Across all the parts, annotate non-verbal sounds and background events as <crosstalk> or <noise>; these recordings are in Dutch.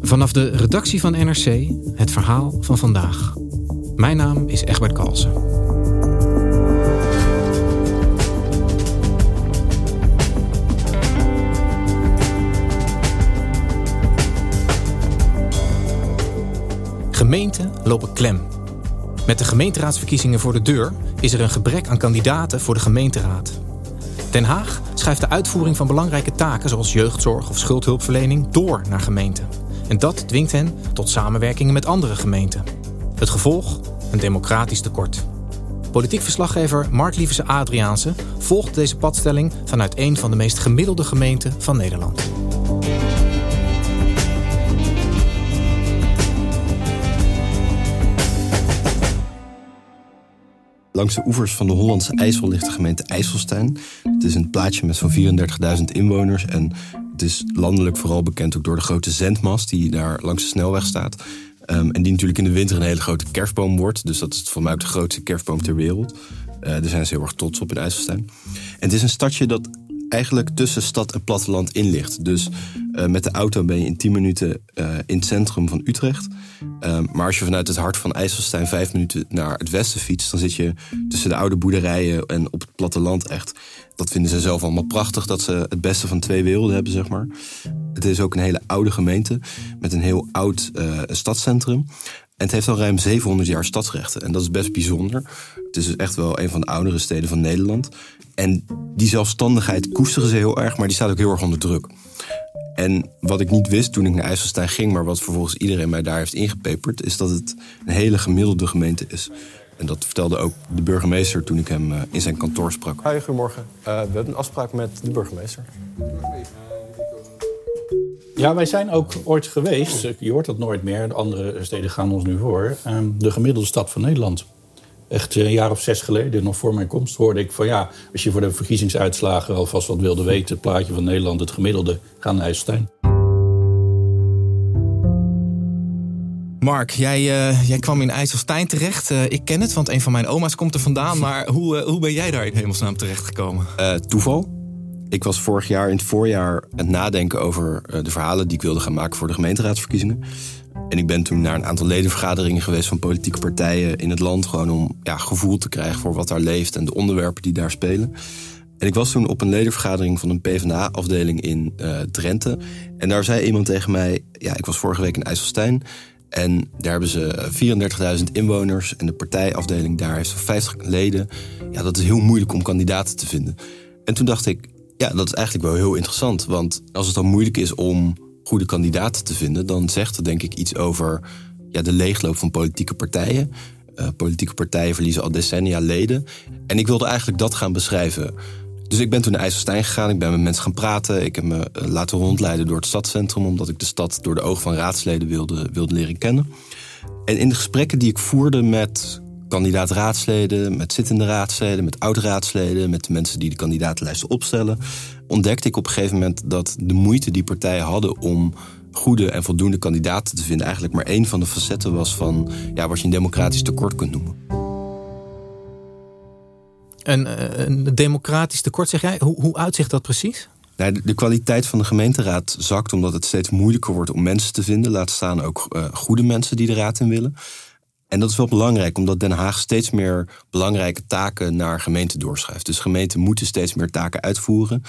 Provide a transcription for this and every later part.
Vanaf de redactie van NRC het verhaal van vandaag. Mijn naam is Egbert Kalsen. Gemeenten lopen klem. Met de gemeenteraadsverkiezingen voor de deur is er een gebrek aan kandidaten voor de gemeenteraad. Den Haag schuift de uitvoering van belangrijke taken zoals jeugdzorg of schuldhulpverlening door naar gemeenten. En dat dwingt hen tot samenwerkingen met andere gemeenten. Het gevolg? Een democratisch tekort. Politiek verslaggever Mark Adriaanse volgt deze padstelling vanuit een van de meest gemiddelde gemeenten van Nederland. Langs de oevers van de Hollandse IJssel ligt de gemeente IJsselstein. Het is een plaatsje met zo'n 34.000 inwoners. En het is landelijk vooral bekend ook door de grote zendmast die daar langs de snelweg staat. Um, en die natuurlijk in de winter een hele grote kerstboom wordt. Dus dat is voor mij ook de grootste kerstboom ter wereld. Uh, daar zijn ze heel erg trots op in IJsselstein. En het is een stadje dat eigenlijk tussen stad en platteland in ligt. Dus uh, met de auto ben je in 10 minuten uh, in het centrum van Utrecht. Uh, maar als je vanuit het hart van IJsselstein vijf minuten naar het westen fietst... dan zit je tussen de oude boerderijen en op het platteland echt. Dat vinden ze zelf allemaal prachtig, dat ze het beste van twee werelden hebben, zeg maar. Het is ook een hele oude gemeente met een heel oud stadscentrum. En het heeft al ruim 700 jaar stadsrechten. En dat is best bijzonder. Het is dus echt wel een van de oudere steden van Nederland. En die zelfstandigheid koesteren ze heel erg, maar die staat ook heel erg onder druk. En wat ik niet wist toen ik naar IJsselstein ging, maar wat vervolgens iedereen mij daar heeft ingepeperd, is dat het een hele gemiddelde gemeente is. En dat vertelde ook de burgemeester toen ik hem in zijn kantoor sprak. Hi, goedemorgen. Uh, we hebben een afspraak met de burgemeester. Ja, wij zijn ook ooit geweest, je hoort dat nooit meer, de andere steden gaan ons nu voor, de gemiddelde stad van Nederland. Echt een jaar of zes geleden, nog voor mijn komst, hoorde ik van ja, als je voor de verkiezingsuitslagen alvast wat wilde weten, het plaatje van Nederland, het gemiddelde, ga naar IJsselstein. Mark, jij, uh, jij kwam in IJsselstein terecht. Uh, ik ken het, want een van mijn oma's komt er vandaan. Maar hoe, uh, hoe ben jij daar in hemelsnaam terechtgekomen? toeval. Ik was vorig jaar in het voorjaar aan het nadenken over de verhalen die ik wilde gaan maken voor de gemeenteraadsverkiezingen. En ik ben toen naar een aantal ledenvergaderingen geweest van politieke partijen in het land. Gewoon om ja, gevoel te krijgen voor wat daar leeft en de onderwerpen die daar spelen. En ik was toen op een ledenvergadering van een PvdA-afdeling in uh, Drenthe. En daar zei iemand tegen mij: Ja, ik was vorige week in IJsselstein. En daar hebben ze 34.000 inwoners. En de partijafdeling daar heeft 50 leden. Ja, dat is heel moeilijk om kandidaten te vinden. En toen dacht ik: Ja, dat is eigenlijk wel heel interessant. Want als het dan moeilijk is om goede kandidaten te vinden, dan zegt het denk ik iets over ja, de leegloop van politieke partijen. Uh, politieke partijen verliezen al decennia leden. En ik wilde eigenlijk dat gaan beschrijven. Dus ik ben toen naar IJsselstein gegaan. Ik ben met mensen gaan praten. Ik heb me uh, laten rondleiden door het stadscentrum, omdat ik de stad door de ogen van raadsleden wilde, wilde leren kennen. En in de gesprekken die ik voerde met kandidaat raadsleden, met zittende raadsleden, met oud-raadsleden, met de mensen die de kandidatenlijsten opstellen, ontdekte ik op een gegeven moment dat de moeite die partijen hadden om goede en voldoende kandidaten te vinden eigenlijk maar één van de facetten was van ja, wat je een democratisch tekort kunt noemen. Een, eh, een democratisch tekort, zeg jij? Hoe, hoe uitzicht dat precies? Nou, de, kwaliteit van de gemeenteraad zakt omdat het steeds moeilijker wordt om mensen te vinden. Laat staan ook uh, goede mensen die de raad in willen. En dat is wel belangrijk, omdat Den Haag steeds meer belangrijke taken naar gemeenten doorschuift. Dus gemeenten moeten steeds meer taken uitvoeren.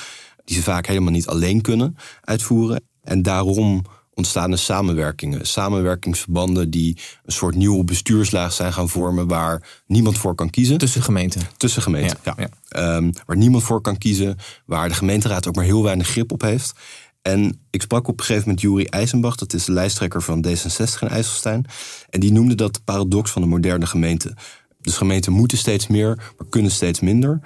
Die ze vaak helemaal niet alleen kunnen uitvoeren. En daarom ontstaan er samenwerkingen. Samenwerkingsverbanden die een soort nieuwe bestuurslaag zijn gaan vormen waar niemand voor kan kiezen. Tussen gemeenten. Tussen gemeenten, ja. Ehm, waar niemand voor kan kiezen, waar de gemeenteraad ook maar heel weinig grip op heeft. En ik sprak op een gegeven moment Juri IJzenbach, dat is de lijsttrekker van D66 in IJsselstein. En die noemde dat de paradox van de moderne gemeente. Dus gemeenten moeten steeds meer, maar kunnen steeds minder.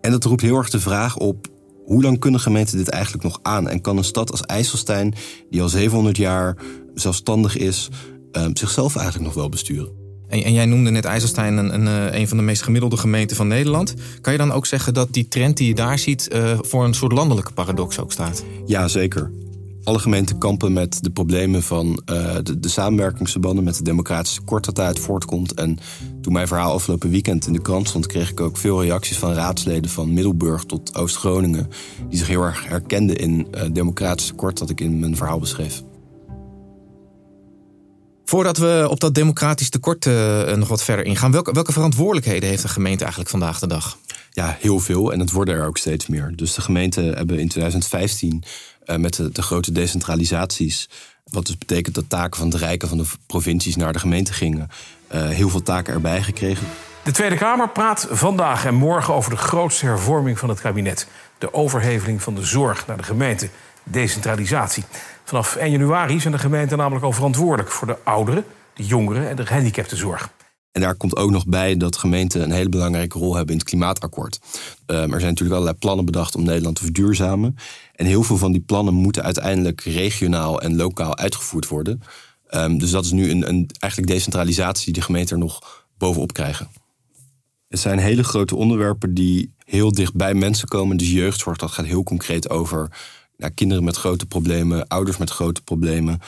En dat roept heel erg de vraag op: hoe lang kunnen gemeenten dit eigenlijk nog aan? En kan een stad als IJsselstein, die al 700 jaar zelfstandig is, ehm, zichzelf eigenlijk nog wel besturen? En, en jij noemde net IJsselstein een, een, eh, een, van de meest gemiddelde gemeenten van Nederland. Kan je dan ook zeggen dat die trend die je daar ziet uh, voor een soort landelijke paradox ook staat? Ja, zeker alle gemeenten kampen met de problemen van uh, de, de samenwerkingsverbanden met de democratische tekort dat daaruit voortkomt. En toen mijn verhaal afgelopen weekend in de krant stond, kreeg ik ook veel reacties van raadsleden van Middelburg tot Oost-Groningen. Die zich heel erg herkenden in uh, democratisch tekort dat ik in mijn verhaal beschreef. Voordat we op dat democratisch tekort uh, nog wat verder ingaan, welke, welke verantwoordelijkheden heeft de gemeente eigenlijk vandaag de dag? Ja, heel veel. En het worden er ook steeds meer. Dus de gemeenten hebben in 2015 uh, met de, de, grote decentralisaties. Wat dus betekent dat taken van het Rijken van de provincies naar de gemeente gingen. Uh, heel veel taken erbij gekregen. De Tweede Kamer praat vandaag en morgen over de grootste hervorming van het kabinet. De overheveling van de zorg naar de gemeente. Decentralisatie. Vanaf 1 januari zijn de gemeenten namelijk al verantwoordelijk voor de ouderen, de jongeren en de gehandicaptenzorg. En daar komt ook nog bij dat gemeenten een hele belangrijke rol hebben in het klimaatakkoord. Um, er zijn natuurlijk allerlei plannen bedacht om Nederland te verduurzamen. En heel veel van die plannen moeten uiteindelijk regionaal en lokaal uitgevoerd worden. Um, dus dat is nu een, een eigenlijk decentralisatie die de gemeenten er nog bovenop krijgen. Het zijn hele grote onderwerpen die heel dicht bij mensen komen. Dus jeugdzorg, dat gaat heel concreet over nou, kinderen met grote problemen, ouders met grote problemen.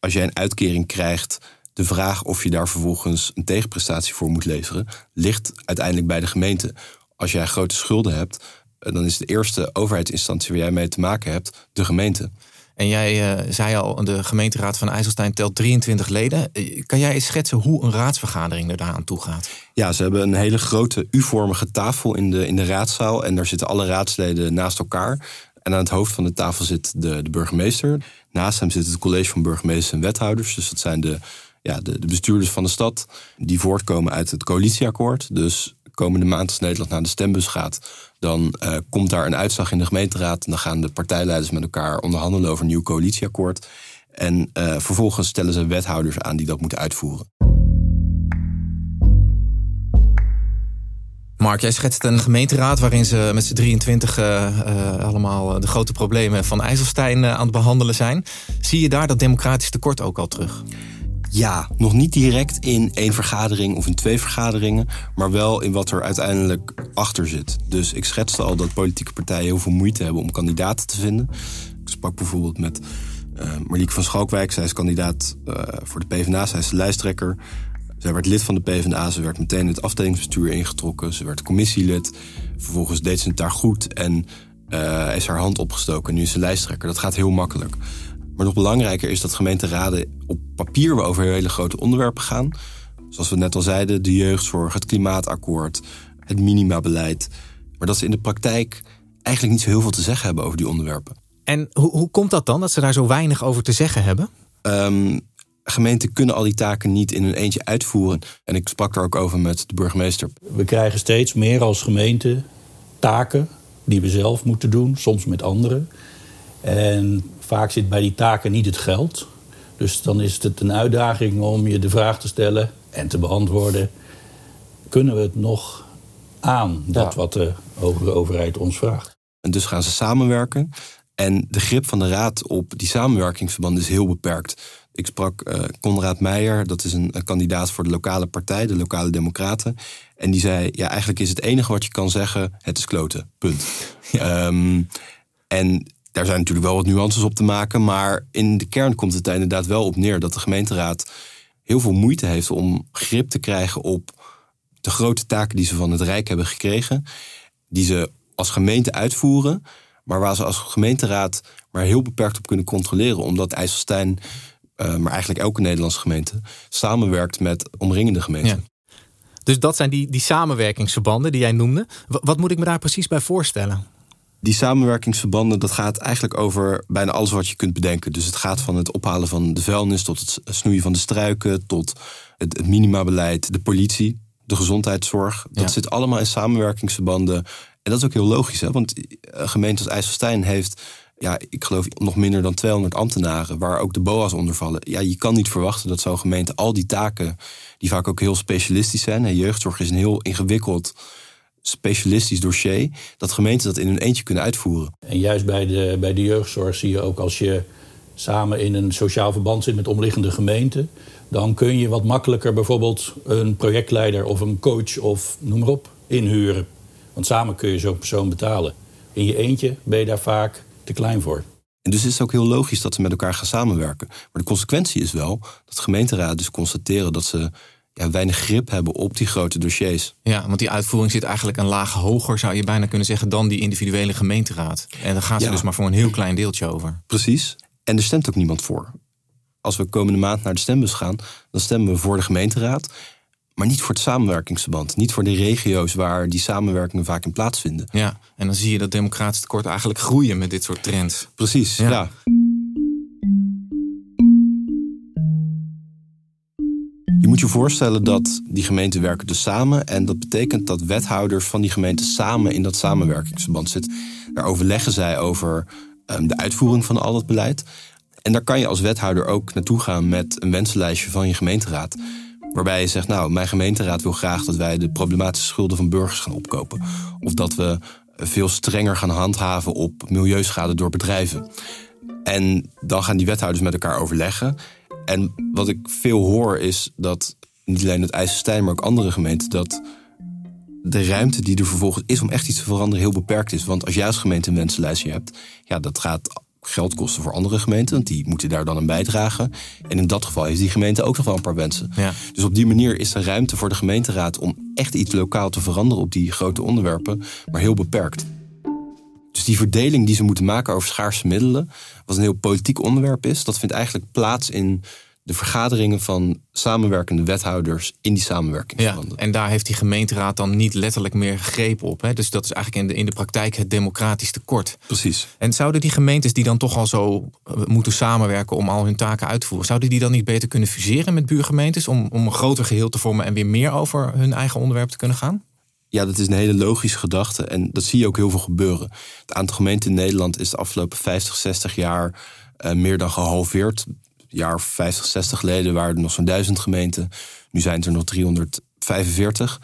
Als jij een uitkering krijgt, de vraag of je daar vervolgens een tegenprestatie voor moet leveren, ligt uiteindelijk bij de gemeente. Als jij grote schulden hebt, eh, dan is de eerste overheidsinstantie waar jij mee te maken hebt de gemeente. En jij uh, zei al, de gemeenteraad van IJsselstein telt 23 leden. Eh, kan jij eens schetsen hoe een raadsvergadering er daaraan toe gaat? Ja, ze hebben een hele grote U-vormige tafel in de, in de raadzaal. En daar zitten alle raadsleden naast elkaar. En aan het hoofd van de tafel zit de, de burgemeester. Naast hem zit het college van burgemeesters en wethouders. Dus dat zijn de, ja, de, de bestuurders van de stad. Die voortkomen uit het coalitieakkoord. Dus komende maand als Nederland naar de stembus gaat, dan uh, komt daar een uitslag in de gemeenteraad. En dan gaan de partijleiders met elkaar onderhandelen over een nieuw coalitieakkoord. En uh, vervolgens stellen ze wethouders aan die dat moeten uitvoeren. Mark, jij schetst een gemeenteraad waarin ze met z'n 23 uh, uh, allemaal de grote problemen van IJsselstein aan het behandelen zijn. Zie je daar dat democratisch tekort ook al terug? Ja, nog niet direct in één vergadering of in twee vergaderingen, maar wel in wat er uiteindelijk achter zit. Dus ik schetste al dat politieke partijen heel veel moeite hebben om kandidaten te vinden. Ik sprak bijvoorbeeld met uh, van Schalkwijk. Zij is kandidaat voor de PvdA, zij is lijsttrekker. Zij werd lid van de PvdA, ze werd meteen het afdelingsbestuur ingetrokken. Ze werd commissielid. Vervolgens deed ze het daar goed en uh, is haar hand opgestoken. Nu is ze lijsttrekker. Dat gaat heel makkelijk. Maar nog belangrijker is dat gemeenteraden op papier over hele grote onderwerpen gaan. Zoals we net al zeiden, de jeugdzorg, het klimaatakkoord, het minimabeleid. Maar dat ze in de praktijk eigenlijk niet zo heel veel te zeggen hebben over die onderwerpen. En hoe, hoe komt dat dan, dat ze daar zo weinig over te zeggen hebben? Um, gemeenten kunnen al die taken niet in hun eentje uitvoeren. En ik sprak er ook over met de burgemeester. We krijgen steeds meer als gemeente taken die we zelf moeten doen, soms met anderen. En vaak zit bij die taken niet het geld. Dus dan is het een uitdaging om je de vraag te stellen en te beantwoorden: kunnen we het nog aan, dat ja. wat de hogere overheid ons vraagt? En dus gaan ze samenwerken. En de grip van de raad op die samenwerkingsverbanden is heel beperkt. Ik sprak uh, Conrad Meijer, dat is een, een, kandidaat voor de lokale partij, de Lokale Democraten. En die zei: Ja, eigenlijk is het enige wat je kan zeggen: het is kloten. Punt. Ja. Um, en daar zijn natuurlijk wel wat nuances op te maken. Maar in de kern komt het er inderdaad wel op neer dat de gemeenteraad heel veel moeite heeft om grip te krijgen op de grote taken die ze van het Rijk hebben gekregen. Die ze als gemeente uitvoeren, maar waar ze als gemeenteraad maar heel beperkt op kunnen controleren. Omdat IJsselstein, uh, maar eigenlijk elke Nederlandse gemeente, samenwerkt met omringende gemeenten. Ja. Dus dat zijn die, die samenwerkingsverbanden die jij noemde. Wat moet ik me daar precies bij voorstellen? Die samenwerkingsverbanden, dat gaat eigenlijk over bijna alles wat je kunt bedenken. Dus het gaat van het ophalen van de vuilnis tot het snoeien van de struiken, tot het, het minimabeleid, de politie, de gezondheidszorg. Dat zit allemaal in samenwerkingsverbanden. En dat is ook heel logisch, hè? want een gemeente als IJsselstein heeft ja, ik geloof nog minder dan 200 ambtenaren, waar ook de BOA's onder vallen. Ja, je kan niet verwachten dat zo'n gemeente al die taken, die vaak ook heel specialistisch zijn. En jeugdzorg is een heel ingewikkeld specialistisch dossier, dat gemeenten dat in hun eentje kunnen uitvoeren. En juist bij de, bij de jeugdzorg zie je ook als je samen in een sociaal verband zit met omliggende gemeenten, dan kun je wat makkelijker bijvoorbeeld een projectleider of een coach of noem maar op inhuren. Want samen kun je zo'n persoon betalen. In je eentje ben je daar vaak te klein voor. En dus is het ook heel logisch dat ze met elkaar gaan samenwerken. Maar de consequentie is wel dat gemeenteraden dus constateren dat ze ja, weinig grip hebben op die grote dossiers. Ja, want die uitvoering zit eigenlijk een laag hoger, zou je bijna kunnen zeggen, dan die individuele gemeenteraad. En dan gaat ze dus maar voor een heel klein deeltje over. Precies. En er stemt ook niemand voor. Als we komende maand naar de stembus gaan, dan stemmen we voor de gemeenteraad. Maar niet voor het samenwerkingsverband. Niet voor de regio's waar die samenwerkingen vaak in plaatsvinden. Ja, en dan zie je dat democratisch tekort eigenlijk groeien met dit soort trends. Precies, ja. Je moet je voorstellen dat die gemeenten werken dus samen. En dat betekent dat wethouders van die gemeenten samen in dat samenwerkingsverband zitten. Daar overleggen zij over um, de uitvoering van al dat beleid. En daar kan je als wethouder ook naartoe gaan met een wensenlijstje van je gemeenteraad. Waarbij je zegt, nou, mijn gemeenteraad wil graag dat wij de problematische schulden van burgers gaan opkopen. Of dat we veel strenger gaan handhaven op milieuschade door bedrijven. En dan gaan die wethouders met elkaar overleggen. En wat ik veel hoor is dat niet alleen het IJsselstein, maar ook andere gemeenten, dat de ruimte die er vervolgens is om echt iets te veranderen heel beperkt is. Want als jij als gemeente een hebt, ja, dat gaat geld kosten voor andere gemeenten, want die moeten daar dan een bijdragen. En in dat geval heeft die gemeente ook nog wel een paar wensen. Ja. Dus op die manier is er ruimte voor de gemeenteraad om echt iets lokaal te veranderen op die grote onderwerpen, maar heel beperkt. Dus die verdeling die ze moeten maken over schaarse middelen, wat een heel politiek onderwerp is, dat vindt eigenlijk plaats in de vergaderingen van samenwerkende wethouders in die samenwerkingsverbanden. Ja, en daar heeft die gemeenteraad dan niet letterlijk meer greep op. Hè? Dus dat is eigenlijk in de, in de praktijk het democratisch tekort. Precies. En zouden die gemeentes die dan toch al zo eh, moeten samenwerken om al hun taken uit te voeren, zouden die dan niet beter kunnen fuseren met buurgemeentes om, om een groter geheel te vormen en weer meer over hun eigen onderwerp te kunnen gaan? Ja, dat is een hele logische gedachte en dat zie je ook heel veel gebeuren. Het aantal gemeenten in Nederland is de afgelopen 50, 60 jaar uh, meer dan gehalveerd jaar 50, 60 geleden waren er nog zo'n duizend gemeenten. Nu zijn het er nog 345.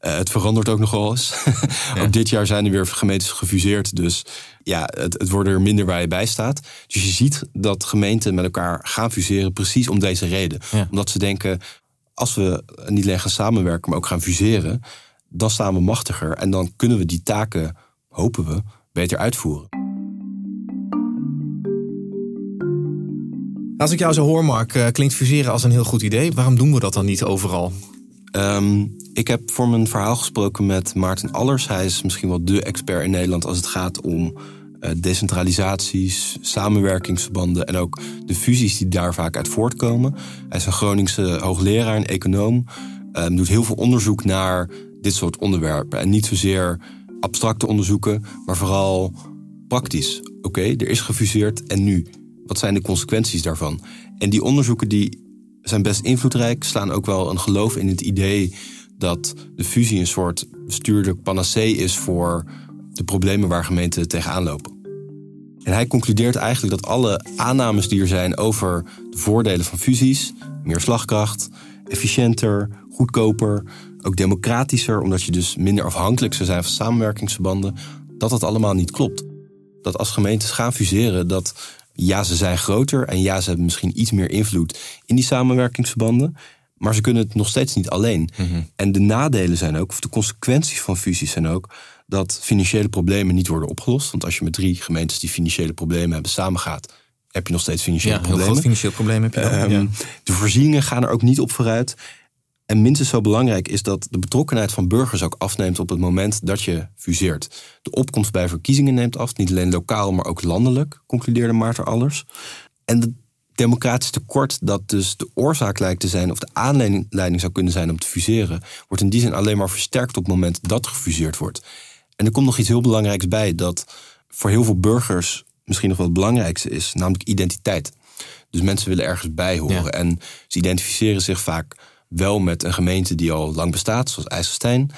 Uh, het verandert ook nogal eens. <laughs> ook dit jaar zijn er weer gemeentes gefuseerd. Dus ja, het, het worden er minder waar je bij staat. Dus je ziet dat gemeenten met elkaar gaan fuseren precies om deze reden. Omdat ze denken, als we niet alleen gaan samenwerken, maar ook gaan fuseren, dan staan we machtiger. En dan kunnen we die taken, hopen we, beter uitvoeren. Als ik jou zo hoor, Mark, eh, klinkt fuseren als een heel goed idee. Waarom doen we dat dan niet overal? Ehm, ik heb voor mijn verhaal gesproken met Maarten Allers. Hij is misschien wel de expert in Nederland als het gaat om uh, decentralisaties, samenwerkingsverbanden en ook de fusies die daar vaak uit voortkomen. Hij is een Groningse hoogleraar en econoom. Um, doet heel veel onderzoek naar dit soort onderwerpen. En niet zozeer abstracte onderzoeken, maar vooral praktisch. Oké, er is gefuseerd en nu? Wat zijn de consequenties daarvan? En die onderzoeken die zijn best invloedrijk, slaan ook wel een geloof in het idee dat de fusie een soort bestuurlijk panacee is voor de problemen waar gemeenten tegenaan lopen. En hij concludeert eigenlijk dat alle aannames die er zijn over de voordelen van fusies, meer slagkracht, efficiënter, goedkoper, ook democratischer, omdat je dus minder afhankelijk zou zijn van samenwerkingsverbanden, dat dat allemaal niet klopt. Dat als gemeentes gaan fuseren, dat ja, ze zijn groter en ja, ze hebben misschien iets meer invloed in die samenwerkingsverbanden. Maar ze kunnen het nog steeds niet alleen. Mhm. En de nadelen zijn ook, of de consequenties van fusies zijn ook, dat financiële problemen niet worden opgelost. Want als je met drie gemeentes die financiële problemen hebben samengaat, heb je nog steeds financiële ja, problemen. Heel financieel probleem heb je ehm, De voorzieningen gaan er ook niet op vooruit. En minstens zo belangrijk is dat de betrokkenheid van burgers ook afneemt op het moment dat je fuseert. De opkomst bij verkiezingen neemt af, niet alleen lokaal, maar ook landelijk, concludeerde Maarten Allers. En het democratisch tekort, dat dus de oorzaak lijkt te zijn, of de aanleiding zou kunnen zijn om te fuseren, wordt in die zin alleen maar versterkt op het moment dat gefuseerd wordt. En er komt nog iets heel belangrijks bij, dat voor heel veel burgers misschien nog wel het belangrijkste is, namelijk identiteit. Dus mensen willen ergens bij horen. En ze identificeren zich vaak wel met een gemeente die al lang bestaat, zoals IJsselstein.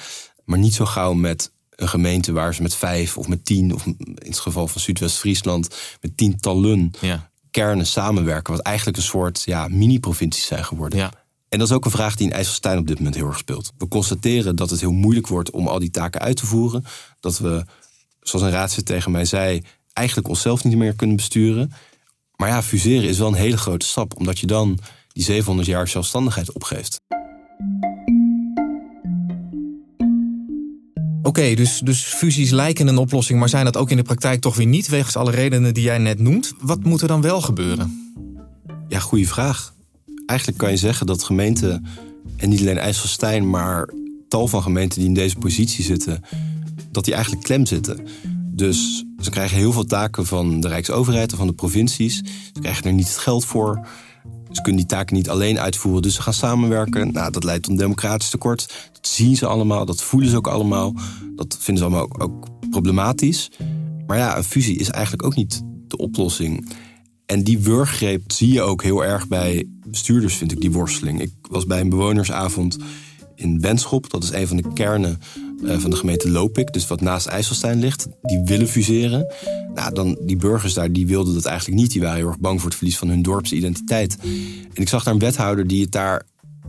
Maar niet zo gauw met een gemeente waar ze met vijf of met tien, of in het geval van Zuidwest-Friesland, met tientallen Ja. kernen samenwerken. Wat eigenlijk een soort ja, mini-provincies zijn geworden. Ja. En dat is ook een vraag die in IJsselstein op dit moment heel erg speelt. We constateren dat het heel moeilijk wordt om al die taken uit te voeren. Dat we, zoals een raadslid tegen mij zei, eigenlijk onszelf niet meer kunnen besturen. Maar ja, fuseren is wel een hele grote stap, omdat je dan die 700 jaar zelfstandigheid opgeeft. Oké, dus, dus fusies lijken een oplossing, maar zijn dat ook in de praktijk toch weer niet, wegens alle redenen die jij net noemt. Wat moet er dan wel gebeuren? Ja, goede vraag. Eigenlijk kan je zeggen dat gemeenten, en niet alleen IJsselstein, maar tal van gemeenten die in deze positie zitten, dat die eigenlijk klem zitten. Dus ze krijgen heel veel taken van de Rijksoverheid en van de provincies. Ze krijgen er niet het geld voor. Ze kunnen die taken niet alleen uitvoeren, dus ze gaan samenwerken. Nou, dat leidt tot democratisch tekort. Dat zien ze allemaal, dat voelen ze ook allemaal. Dat vinden ze allemaal ook, problematisch. Maar ja, een fusie is eigenlijk ook niet de oplossing. En die wurggreep zie je ook heel erg bij bestuurders, vind ik, die worsteling. Ik was bij een bewonersavond in Benschop. Dat is een van de kernen van de gemeente Lopik, dus wat naast IJsselstein ligt. Die willen fuseren. Nou, dan die burgers daar, die wilden dat eigenlijk niet. Die waren heel erg bang voor het verlies van hun dorpsidentiteit. En ik zag daar een wethouder die het daar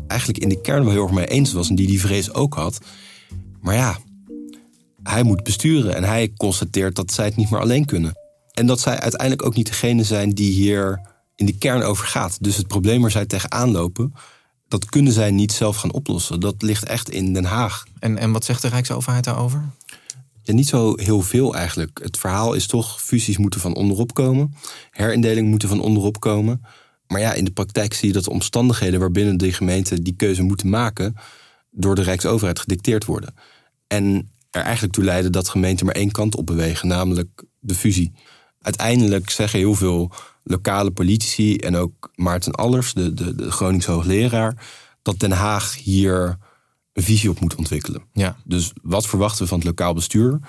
eigenlijk in de kern wel heel erg mee eens was. En die die vrees ook had. Maar ja, hij moet besturen. En hij constateert dat zij het niet meer alleen kunnen. En dat zij uiteindelijk ook niet degene zijn die hier in de kern over gaat. Dus het probleem waar zij tegenaan lopen, dat kunnen zij niet zelf gaan oplossen. Dat ligt echt in Den Haag. En, en wat zegt de Rijksoverheid daarover? Ja, niet zo heel veel eigenlijk. Het verhaal is toch, fusies moeten van onderop komen. Herindelingen moeten van onderop komen. Maar ja, in de praktijk zie je dat de omstandigheden waarbinnen de gemeenten die keuze moeten maken, door de Rijksoverheid gedicteerd worden. En er eigenlijk toe leiden dat gemeenten maar één kant op bewegen, namelijk de fusie. Uiteindelijk zeggen heel veel lokale politici en ook Maarten Allers, de, de, de Groningse hoogleraar, dat Den Haag hier een visie op moet ontwikkelen. Ja. Dus wat verwachten we van het lokaal bestuur?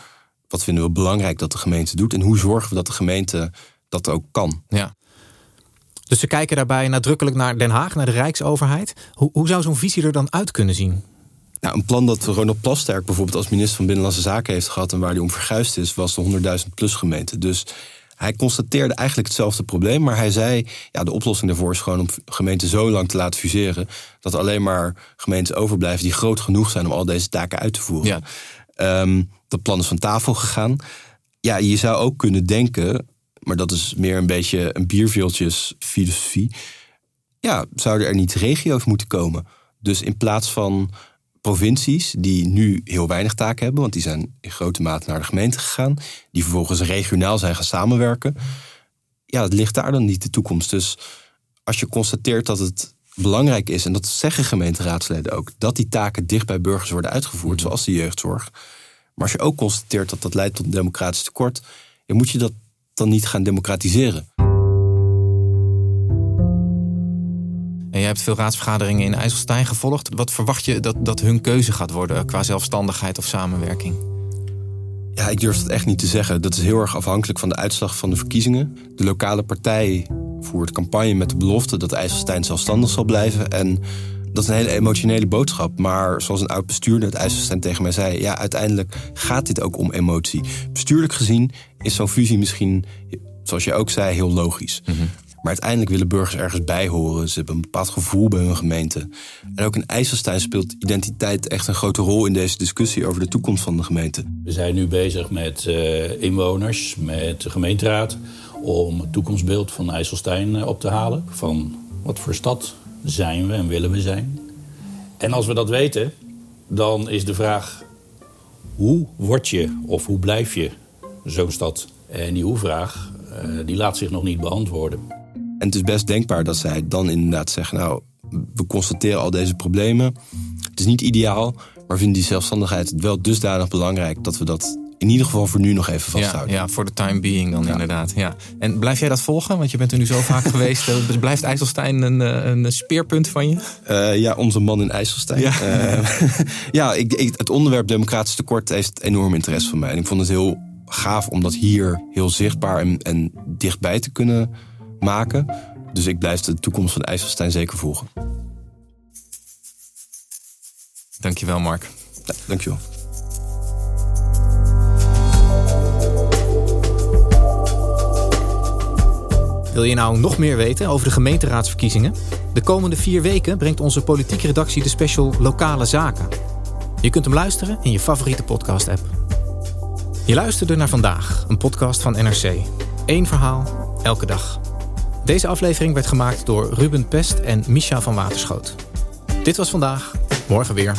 Wat vinden we belangrijk dat de gemeente doet? En hoe zorgen we dat de gemeente dat ook kan? Ja. Dus ze kijken daarbij nadrukkelijk naar Den Haag, naar de Rijksoverheid. Hoe, hoe zou zo'n visie er dan uit kunnen zien? Nou, een plan dat Ronald Plasterk bijvoorbeeld als minister van Binnenlandse Zaken heeft gehad en waar hij om verguisd is, was de 100.000 plus gemeente. Dus hij constateerde eigenlijk hetzelfde probleem, maar hij zei: ja, de oplossing daarvoor is gewoon om gemeenten zo lang te laten fuseren dat alleen maar gemeentes overblijven die groot genoeg zijn om al deze taken uit te voeren. Ja. Ehm, dat plan is van tafel gegaan. Ja, je zou ook kunnen denken, maar dat is meer een beetje een bierveeltjesfilosofie. Ja, zouden er niet regio's moeten komen? Dus in plaats van provincies die nu heel weinig taken hebben, want die zijn in grote mate naar de gemeente gegaan, die vervolgens regionaal zijn gaan samenwerken. Ja, dat ligt daar dan niet de toekomst. Dus als je constateert dat het belangrijk is, en dat zeggen gemeenteraadsleden ook, dat die taken dicht bij burgers worden uitgevoerd, zoals de jeugdzorg. Maar als je ook constateert dat dat leidt tot een democratisch tekort, dan moet je dat dan niet gaan democratiseren. En jij hebt veel raadsvergaderingen in IJsselstein gevolgd. Wat verwacht je dat, dat hun keuze gaat worden qua zelfstandigheid of samenwerking? Ja, ik durf dat echt niet te zeggen. Dat is heel erg afhankelijk van de uitslag van de verkiezingen. De lokale partij voert campagne met de belofte dat IJsselstein zelfstandig zal blijven. En dat is een hele emotionele boodschap. Maar zoals een oud bestuurder het IJsselstein tegen mij zei... ja, uiteindelijk gaat dit ook om emotie. Bestuurlijk gezien is zo'n fusie misschien, zoals je ook zei, heel logisch. Maar uiteindelijk willen burgers ergens bij horen. Ze hebben een bepaald gevoel bij hun gemeente. En ook in IJsselstein speelt identiteit echt een grote rol in deze discussie over de toekomst van de gemeente. We zijn nu bezig met eh, inwoners, met de gemeenteraad... om het toekomstbeeld van IJsselstein eh, op te halen. Van wat voor stad zijn we en willen we zijn. En als we dat weten, dan is de vraag... hoe word je of hoe blijf je zo'n stad? En die hoe-vraag, eh, die laat zich nog niet beantwoorden. En het is best denkbaar dat zij dan inderdaad zeggen... nou, we constateren al deze problemen. Het is niet ideaal, maar vinden die zelfstandigheid wel dusdanig belangrijk... dat we dat in ieder geval voor nu nog even vasthouden. ja, voor de time being dan inderdaad. Ja. En blijf jij dat volgen? Want je bent er nu zo vaak <laughs> geweest. Eh, dus blijft IJsselstein een, eh, een speerpunt van je? Eh, ja, onze man in IJsselstein. Ja. Ja, <laughs> ja ik, ik- het onderwerp democratisch tekort heeft enorm interesse van mij. En ik vond het heel gaaf om dat hier heel zichtbaar en, en dichtbij te kunnen maken. Dus ik blijf de toekomst van IJsselstein zeker volgen. Dankjewel, Mark. Ja, dankjewel. Wil je nou nog meer weten over de gemeenteraadsverkiezingen? De komende vier weken brengt onze politieke redactie de special Lokale Zaken. Je kunt hem luisteren in je favoriete podcast-app. Je luisterde naar vandaag, een podcast van NRC. Eén verhaal, elke dag. Deze aflevering werd gemaakt door Ruben Pest en Misha van Waterschoot. Dit was vandaag, morgen weer.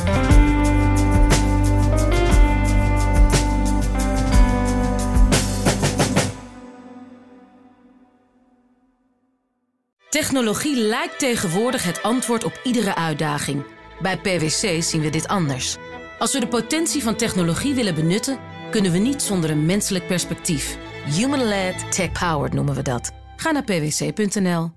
Technologie lijkt tegenwoordig het antwoord op iedere uitdaging. Bij PwC zien we dit anders. Als we de potentie van technologie willen benutten, kunnen we niet zonder een menselijk perspectief. Human-led, tech-powered noemen we dat. Ga naar pwc.nl.